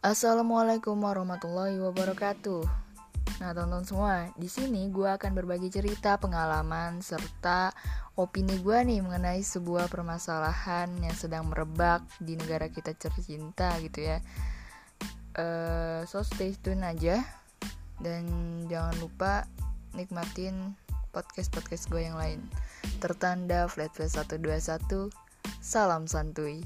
Assalamualaikum warahmatullahi wabarakatuh. Nah, tonton semua, di sini gue akan berbagi cerita, pengalaman, serta opini gue nih mengenai sebuah permasalahan yang sedang merebak di negara kita tercinta gitu ya. Uh, so stay tune aja dan jangan lupa nikmatin podcast-podcast gue yang lain. Tertanda flat flat 121. Salam santuy.